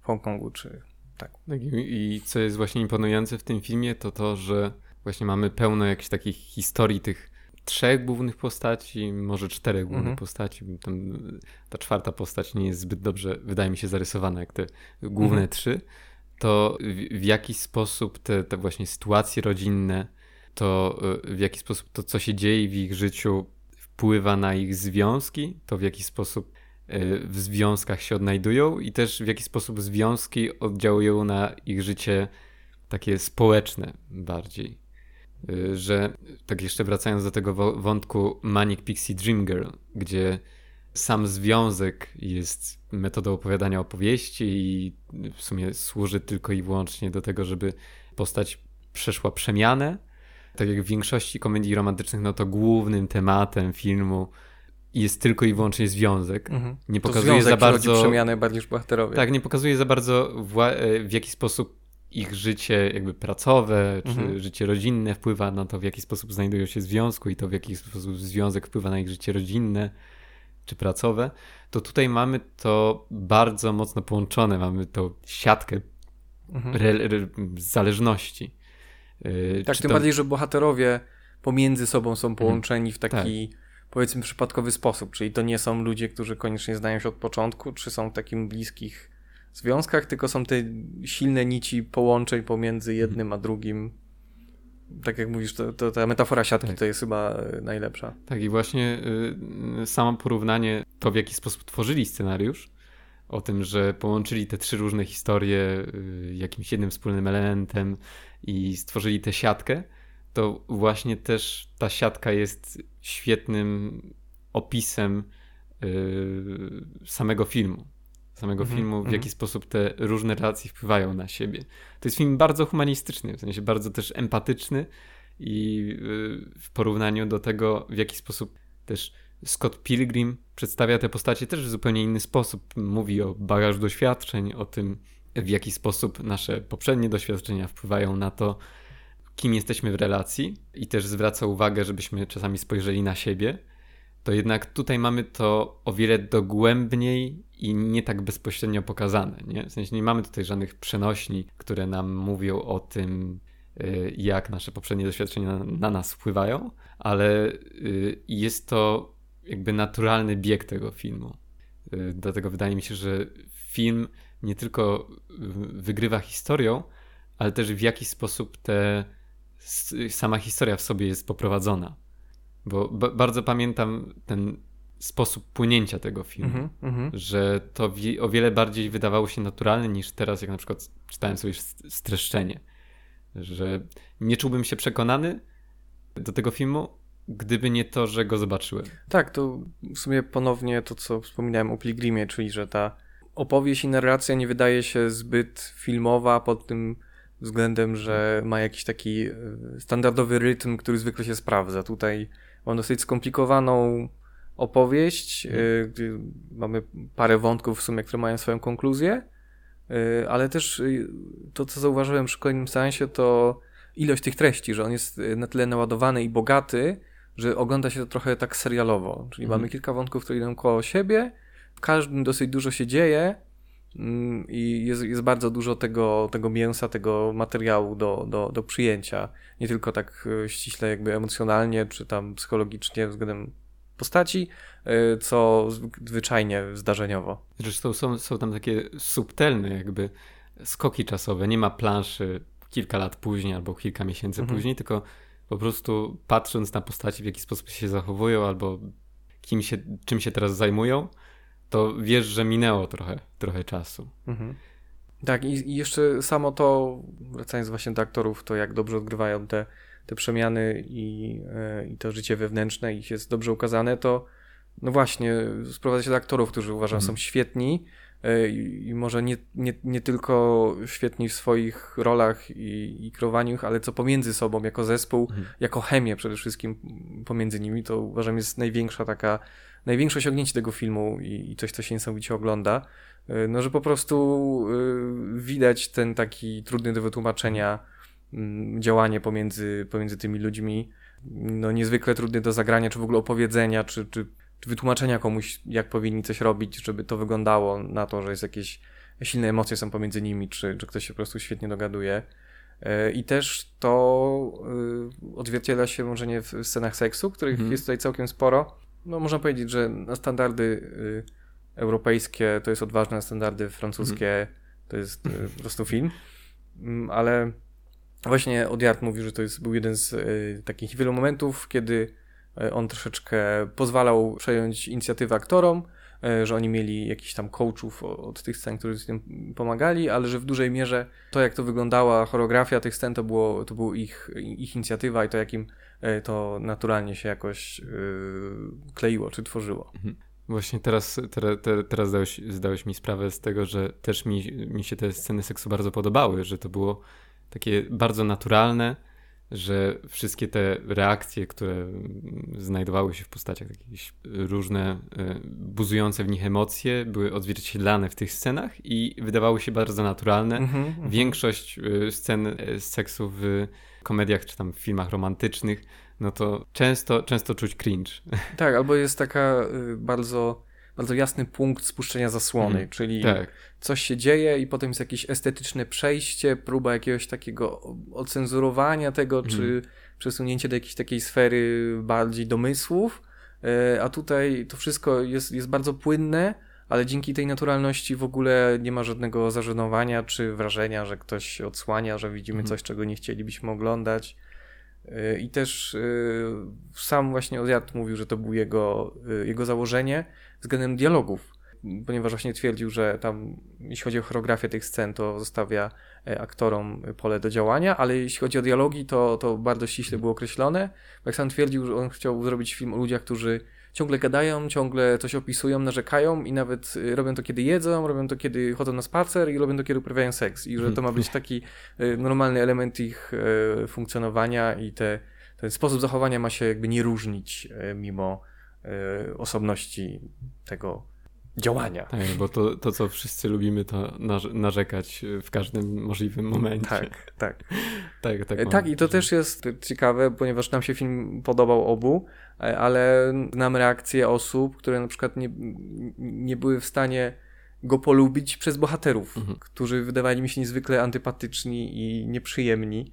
w Hongkongu, czy tak. Tak, i, co jest właśnie imponujące w tym filmie, to to, że właśnie mamy pełno jakichś takich historii tych trzech głównych postaci, może czterech głównych Mhm. postaci. Tam, y, ta czwarta postać nie jest zbyt dobrze, wydaje mi się, zarysowana jak te główne Mhm. trzy. To w, w jaki sposób te, te właśnie sytuacje rodzinne, to y, w jaki sposób to, co się dzieje w ich życiu, wpływa na ich związki, to w jaki sposób y, w związkach się odnajdują i też w jaki sposób związki oddziałują na ich życie takie społeczne bardziej. Y, Że tak jeszcze wracając do tego wątku Manic Pixie Dream Girl, gdzie sam związek jest metodą opowiadania opowieści i w sumie służy tylko i wyłącznie do tego, żeby postać przeszła przemianę. Tak jak w większości komedii romantycznych, no to głównym tematem filmu jest tylko i wyłącznie związek. Mhm. Nie pokazuje związek za bardzo. przemianę bardziej niż bohaterowie. Tak, nie pokazuje za bardzo wła- e, w jaki sposób ich życie jakby pracowe, czy Mhm. życie rodzinne wpływa na to, w jaki sposób znajdują się w związku i to, w jaki sposób związek wpływa na ich życie rodzinne czy pracowe, to tutaj mamy to bardzo mocno połączone. Mamy tą siatkę Mhm. zależności. Yy, Tak, tym to- bardziej, że bohaterowie pomiędzy sobą są połączeni w taki powiedzmy przypadkowy sposób, czyli to nie są ludzie, którzy koniecznie znają się od początku, czy są w takim bliskich związkach, tylko są te silne nici połączeń pomiędzy jednym a drugim. Tak jak mówisz, to, to ta metafora siatki tak. to jest chyba e, najlepsza. Tak i właśnie y, samo porównanie to, w jaki sposób tworzyli scenariusz, o tym, że połączyli te trzy różne historie y, jakimś jednym wspólnym elementem i stworzyli tę siatkę, to właśnie też ta siatka jest świetnym opisem y, samego filmu. Samego mm -hmm, filmu, w mm -hmm. jaki sposób te różne relacje wpływają na siebie. To jest film bardzo humanistyczny, w sensie bardzo też empatyczny i y, w porównaniu do tego, w jaki sposób też Scott Pilgrim przedstawia te postacie też w zupełnie inny sposób. Mówi o bagażu doświadczeń, o tym, w jaki sposób nasze poprzednie doświadczenia wpływają na to, kim jesteśmy w relacji i też zwraca uwagę, żebyśmy czasami spojrzeli na siebie, to jednak tutaj mamy to o wiele dogłębniej i nie tak bezpośrednio pokazane. Nie? W sensie nie mamy tutaj żadnych przenośni, które nam mówią o tym, y, jak nasze poprzednie doświadczenia na, na nas wpływają, ale y, jest to jakby naturalny bieg tego filmu. Y, dlatego wydaje mi się, że film nie tylko wygrywa historią, ale też w jaki sposób te, sama historia w sobie jest poprowadzona. Bo bardzo pamiętam ten sposób płynięcia tego filmu, mm -hmm. że to o wiele bardziej wydawało się naturalne niż teraz, jak na przykład czytałem sobie streszczenie, że nie czułbym się przekonany do tego filmu, gdyby nie to, że go zobaczyłem. Tak, to w sumie ponownie to, co wspominałem o Pilgrimie, czyli że ta opowieść i narracja nie wydaje się zbyt filmowa pod tym względem, że ma jakiś taki e, standardowy rytm, który zwykle się sprawdza. Tutaj mam dosyć skomplikowaną opowieść, hmm. gdzie mamy parę wątków w sumie, które mają swoją konkluzję, ale też to, co zauważyłem przy kolejnym sensie, to ilość tych treści, że on jest na tyle naładowany i bogaty, że ogląda się to trochę tak serialowo. Czyli mhm. mamy kilka wątków, które idą koło siebie, każdym dosyć dużo się dzieje mm, i jest, jest bardzo dużo tego, tego mięsa, tego materiału do, do, do przyjęcia. Nie tylko tak e, ściśle jakby emocjonalnie, czy tam psychologicznie względem postaci, e, co zwyczajnie zdarzeniowo. Zresztą są, są tam takie subtelne jakby skoki czasowe. Nie ma planszy kilka lat później albo kilka miesięcy mhm. później, tylko po prostu patrząc na postaci, w jaki sposób się zachowują albo kim się, czym się teraz zajmują, to wiesz, że minęło trochę, trochę czasu. Mhm. Tak, i, i, jeszcze samo to, wracając właśnie do aktorów, to jak dobrze odgrywają te, te przemiany i, yy, i to życie wewnętrzne i jest dobrze ukazane, to no właśnie, sprowadza się do aktorów, którzy uważam mhm. są świetni E, i może nie, nie, nie tylko świetni w swoich rolach i, i kreowaniu ich, ale co pomiędzy sobą, jako zespół, mhm. jako chemię przede wszystkim pomiędzy nimi, to uważam jest największa taka, największe osiągnięcie tego filmu i, i coś, co się niesamowicie ogląda. E, no, że po prostu y, widać ten taki trudny do wytłumaczenia y, działanie pomiędzy, pomiędzy tymi ludźmi, no niezwykle trudny do zagrania, czy w ogóle opowiedzenia, czy, czy wytłumaczenia komuś, jak powinni coś robić, żeby to wyglądało na to, że jest jakieś silne emocje są pomiędzy nimi, czy, czy ktoś się po prostu świetnie dogaduje. E, I też to odzwierciedla się może nie w scenach seksu, których mm. jest tutaj całkiem sporo. No można powiedzieć, że na standardy e, europejskie to jest odważne, na standardy francuskie mm. to jest po prostu film. Mm, ale właśnie Odiart mówił, że to jest, był jeden z takich wielu momentów, kiedy on troszeczkę pozwalał przejąć inicjatywę aktorom, że oni mieli jakiś tam coachów od tych scen, którzy z tym pomagali, ale że w dużej mierze to, jak to wyglądała choreografia tych scen, to było, to było ich, ich inicjatywa i to, jakim e, to naturalnie się jakoś yy, kleiło czy tworzyło. Mhm. Właśnie teraz, teraz, teraz zdałeś, zdałeś mi sprawę z tego, że też mi, mi się te sceny seksu bardzo podobały, że to było takie bardzo naturalne, że wszystkie te reakcje, które znajdowały się w postaciach jakieś różne e, buzujące w nich emocje, były odzwierciedlane w tych scenach i wydawały się bardzo naturalne. Mm -hmm, Większość e, scen e, seksu w komediach czy tam w filmach romantycznych, no to często, często czuć cringe. Tak, albo jest taka bardzo bardzo jasny punkt spuszczenia zasłony, mm, czyli tak. coś się dzieje i potem jest jakieś estetyczne przejście, próba jakiegoś takiego ocenzurowania tego, mm. czy przesunięcie do jakiejś takiej sfery bardziej domysłów e, a tutaj to wszystko jest, jest bardzo płynne, ale dzięki tej naturalności w ogóle nie ma żadnego zażenowania czy wrażenia, że ktoś odsłania, że widzimy Mhm. coś, czego nie chcielibyśmy oglądać. E, I też e, sam właśnie Odiat mówił, że to było jego, jego założenie względem dialogów, ponieważ właśnie twierdził, że tam, jeśli chodzi o choreografię tych scen, to zostawia e, aktorom pole do działania, ale jeśli chodzi o dialogi, to, to bardzo ściśle było określone. Jak sam twierdził, że on chciał zrobić film o ludziach, którzy ciągle gadają, ciągle coś opisują, narzekają i nawet y, robią to, kiedy jedzą, robią to, kiedy chodzą na spacer i robią to, kiedy uprawiają seks. I że to ma być taki y, normalny element ich funkcjonowania i te, ten sposób zachowania ma się jakby nie różnić mimo osobności tego działania. Tak, bo to, to co wszyscy lubimy, to narz- narzekać w każdym możliwym momencie. Tak, tak. tak, tak, E, Tak, i to też jest ciekawe, ponieważ nam się film podobał obu, e, ale znam reakcje osób, które na przykład nie, nie były w stanie go polubić przez bohaterów, Mhm. którzy wydawali mi się niezwykle antypatyczni i nieprzyjemni.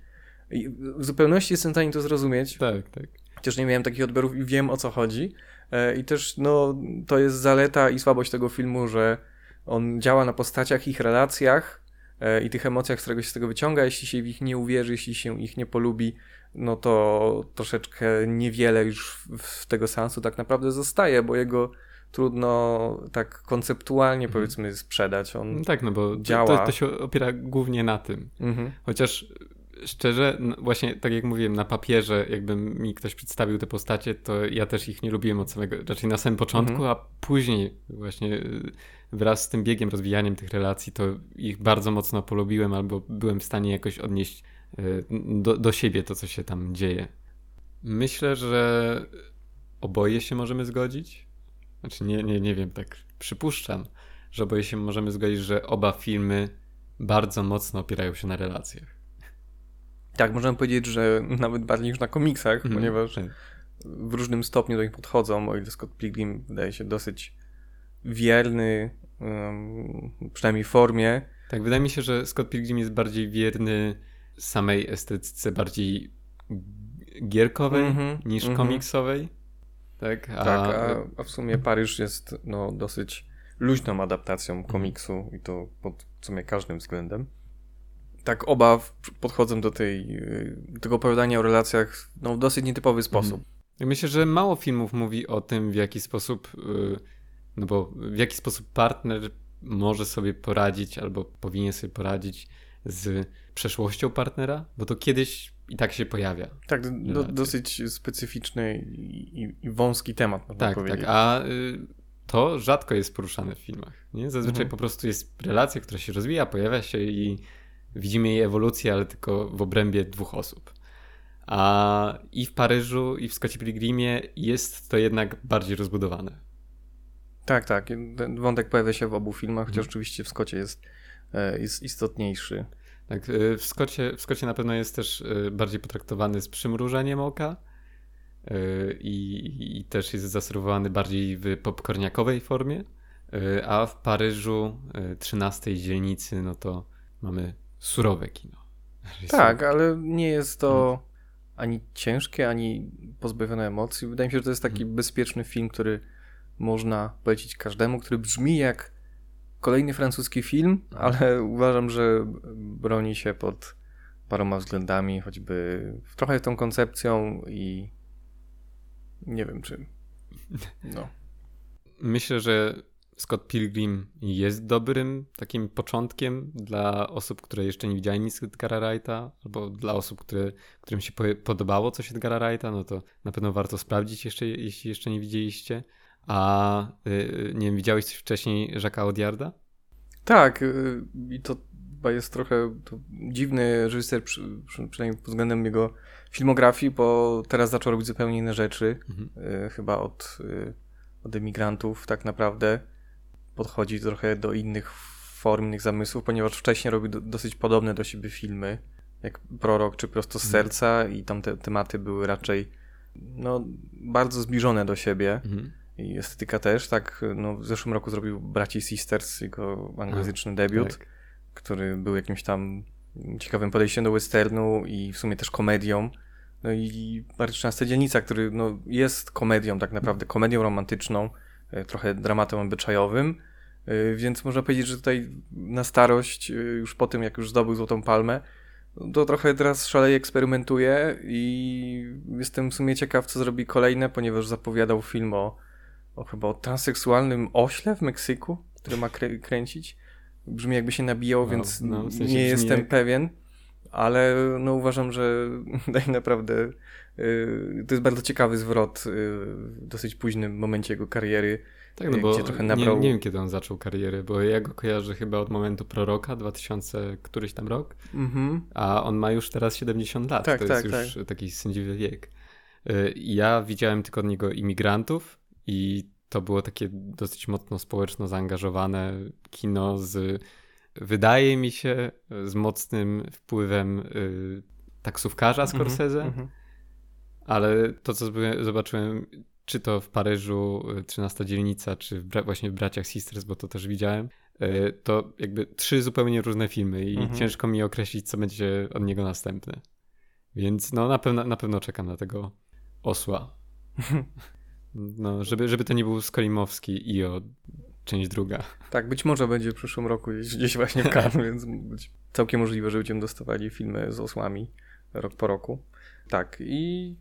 I w zupełności jestem w stanie to zrozumieć, Tak, tak. chociaż nie miałem takich odbiorów i wiem o co chodzi. E, I też no, to jest zaleta i słabość tego filmu, że on działa na postaciach, ich relacjach e, i tych emocjach, z którego się z tego wyciąga. Jeśli się w ich nie uwierzy, jeśli się ich nie polubi, no to troszeczkę niewiele już w- tego sensu tak naprawdę zostaje, bo jego trudno tak konceptualnie Mhm. powiedzmy sprzedać. On... No tak, no bo Działa. to, to się opiera głównie na tym. Mhm. Chociaż szczerze, właśnie tak jak mówiłem, na papierze, jakby mi ktoś przedstawił te postacie, to ja też ich nie lubiłem od samego, raczej na samym początku, Mhm. a później właśnie y, wraz z tym biegiem, rozwijaniem tych relacji, to ich bardzo mocno polubiłem albo byłem w stanie jakoś odnieść y, do, do siebie to, co się tam dzieje. Myślę, że oboje się możemy zgodzić. Znaczy nie, nie, nie wiem, tak przypuszczam, że oboje się możemy zgodzić, że oba filmy bardzo mocno opierają się na relacjach. Tak, możemy powiedzieć, że nawet bardziej niż na komiksach, Mhm. ponieważ Tak. w różnym stopniu do nich podchodzą, o ile Scott Pilgrim wydaje się dosyć wierny, um, przynajmniej formie. Tak, wydaje mi się, że Scott Pilgrim jest bardziej wierny samej estetyce, bardziej gierkowej Mhm, niż mhm. komiksowej. Tak, a, Tak, a, a w sumie Paryż jest no, dosyć luźną adaptacją komiksu i to pod w sumie każdym względem. Tak, oba podchodzą do tej, y, tego opowiadania o relacjach no, w dosyć nietypowy sposób. Ja myślę, że mało filmów mówi o tym, w jaki sposób, y, no bo w jaki sposób partner może sobie poradzić albo powinien sobie poradzić z przeszłością partnera, bo to kiedyś i tak się pojawia. Tak, do, dosyć specyficzny i, i, i wąski temat, można Tak, powiedzieć. tak, a y, to rzadko jest poruszane w filmach. Nie? Zazwyczaj Mhm. po prostu jest relacja, która się rozwija, pojawia się i widzimy jej ewolucję, ale tylko w obrębie dwóch osób. A i w Paryżu, i w Scottie Pilgrimie jest to jednak bardziej rozbudowane. Tak, tak. Ten wątek pojawia się w obu filmach, chociaż Mhm. oczywiście w Skocie jest, e, jest istotniejszy. Tak, y, w Scottie, w Scottie na pewno jest też y, bardziej potraktowany z przymrużeniem oka i, i też jest zaserwowany bardziej w popcorniakowej formie, a w Paryżu y, 13 dzielnicy no to mamy surowe kino. Tak, ale nie jest to ani ciężkie, ani pozbawione emocji. Wydaje mi się, że to jest taki bezpieczny film, który można polecić każdemu, który brzmi jak kolejny francuski film, ale uważam, że broni się pod paroma względami, choćby trochę tą koncepcją i nie wiem czy. No. Myślę, że Scott Pilgrim jest dobrym takim początkiem dla osób, które jeszcze nie widziały nic Edgara Wrighta, albo dla osób, które, którym się po- podobało coś Edgara Wrighta, no to na pewno warto sprawdzić, jeszcze, jeśli jeszcze nie widzieliście. A y, nie wiem, widziałeś coś wcześniej Jacques'a Audiarda? Tak, y, i to chyba jest trochę dziwny reżyser, przy, przy, przynajmniej pod względem jego filmografii, bo teraz zaczął robić zupełnie inne rzeczy. Mhm. y, chyba od, y, od emigrantów tak naprawdę. Podchodzi trochę do innych form, innych zamysłów, ponieważ wcześniej robił do, dosyć podobne do siebie filmy, jak Prorok czy Prosto z Mhm. serca i tam te tematy były raczej no, bardzo zbliżone do siebie Mhm. i estetyka też, tak no, w zeszłym roku zrobił Braci Sisters, jego anglojęzyczny debiut, Tak. który był jakimś tam ciekawym podejściem do westernu i w sumie też komedią, No i bardzo często dzielnica, który no, jest komedią, tak naprawdę komedią romantyczną, trochę dramatem obyczajowym, e, więc można powiedzieć, że tutaj na starość, e, już po tym jak już zdobył Złotą Palmę, to trochę teraz szaleje eksperymentuje i jestem w sumie ciekaw, co zrobi kolejne, ponieważ zapowiadał film o, o chyba o transseksualnym ośle w Meksyku, który ma krę kręcić. Brzmi jakby się nabijał, no, więc no, w sensie nie jestem jak... pewien ale no uważam, że tak naprawdę to jest bardzo ciekawy zwrot y, w dosyć późnym momencie jego kariery. Tak, no bo gdzie trochę nabrał... nie, nie wiem kiedy on zaczął karierę, bo ja go kojarzę chyba od momentu Proroka, 2000 któryś tam rok, mm-hmm. a on ma już teraz 70 lat, tak, to tak, jest już tak. taki sędziwy wiek. Y, ja widziałem tylko od niego imigrantów i to było takie dosyć mocno społeczno zaangażowane kino z wydaje mi się z mocnym wpływem y, taksówkarza mhm, Scorsese, mm -hmm. Ale to, co zobaczyłem, czy to w Paryżu 13 y, dzielnica, czy właśnie w Braciach Sisters, bo to też widziałem, y, to jakby trzy zupełnie różne filmy i -hmm. ciężko mi określić, co będzie od niego następne. Więc no na pewno, na pewno czekam na tego osła. No, żeby, żeby to nie był Skolimowski i o część druga. Tak, być może będzie w przyszłym roku gdzieś, gdzieś właśnie w Cannes, więc być całkiem możliwe, że będziemy dostawali filmy z osłami rok po roku. Tak, i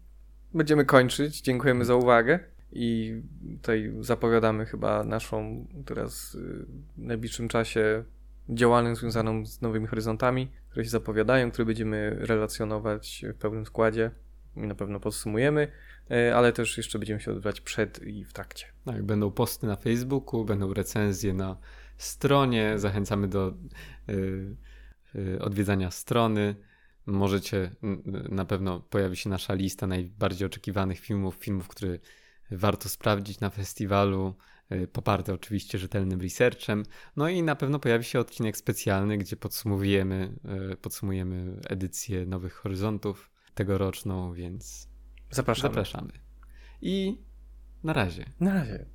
będziemy kończyć. Dziękujemy za uwagę i tutaj zapowiadamy chyba naszą teraz y, w najbliższym czasie działalność związaną z nowymi horyzontami, które się zapowiadają, które będziemy relacjonować w pełnym składzie i na pewno podsumujemy. E, ale też jeszcze będziemy się odbywać przed i w trakcie. Tak, będą posty na Facebooku, będą recenzje na stronie. Zachęcamy do y, y, odwiedzania strony. Możecie, na pewno pojawi się nasza lista najbardziej oczekiwanych filmów, filmów, które warto sprawdzić na festiwalu, y, poparte oczywiście rzetelnym researchem. No i na pewno pojawi się odcinek specjalny, gdzie podsumujemy, podsumujemy edycję Nowych Horyzontów tegoroczną, więc Zapraszamy. Zapraszamy. I na razie. Na razie.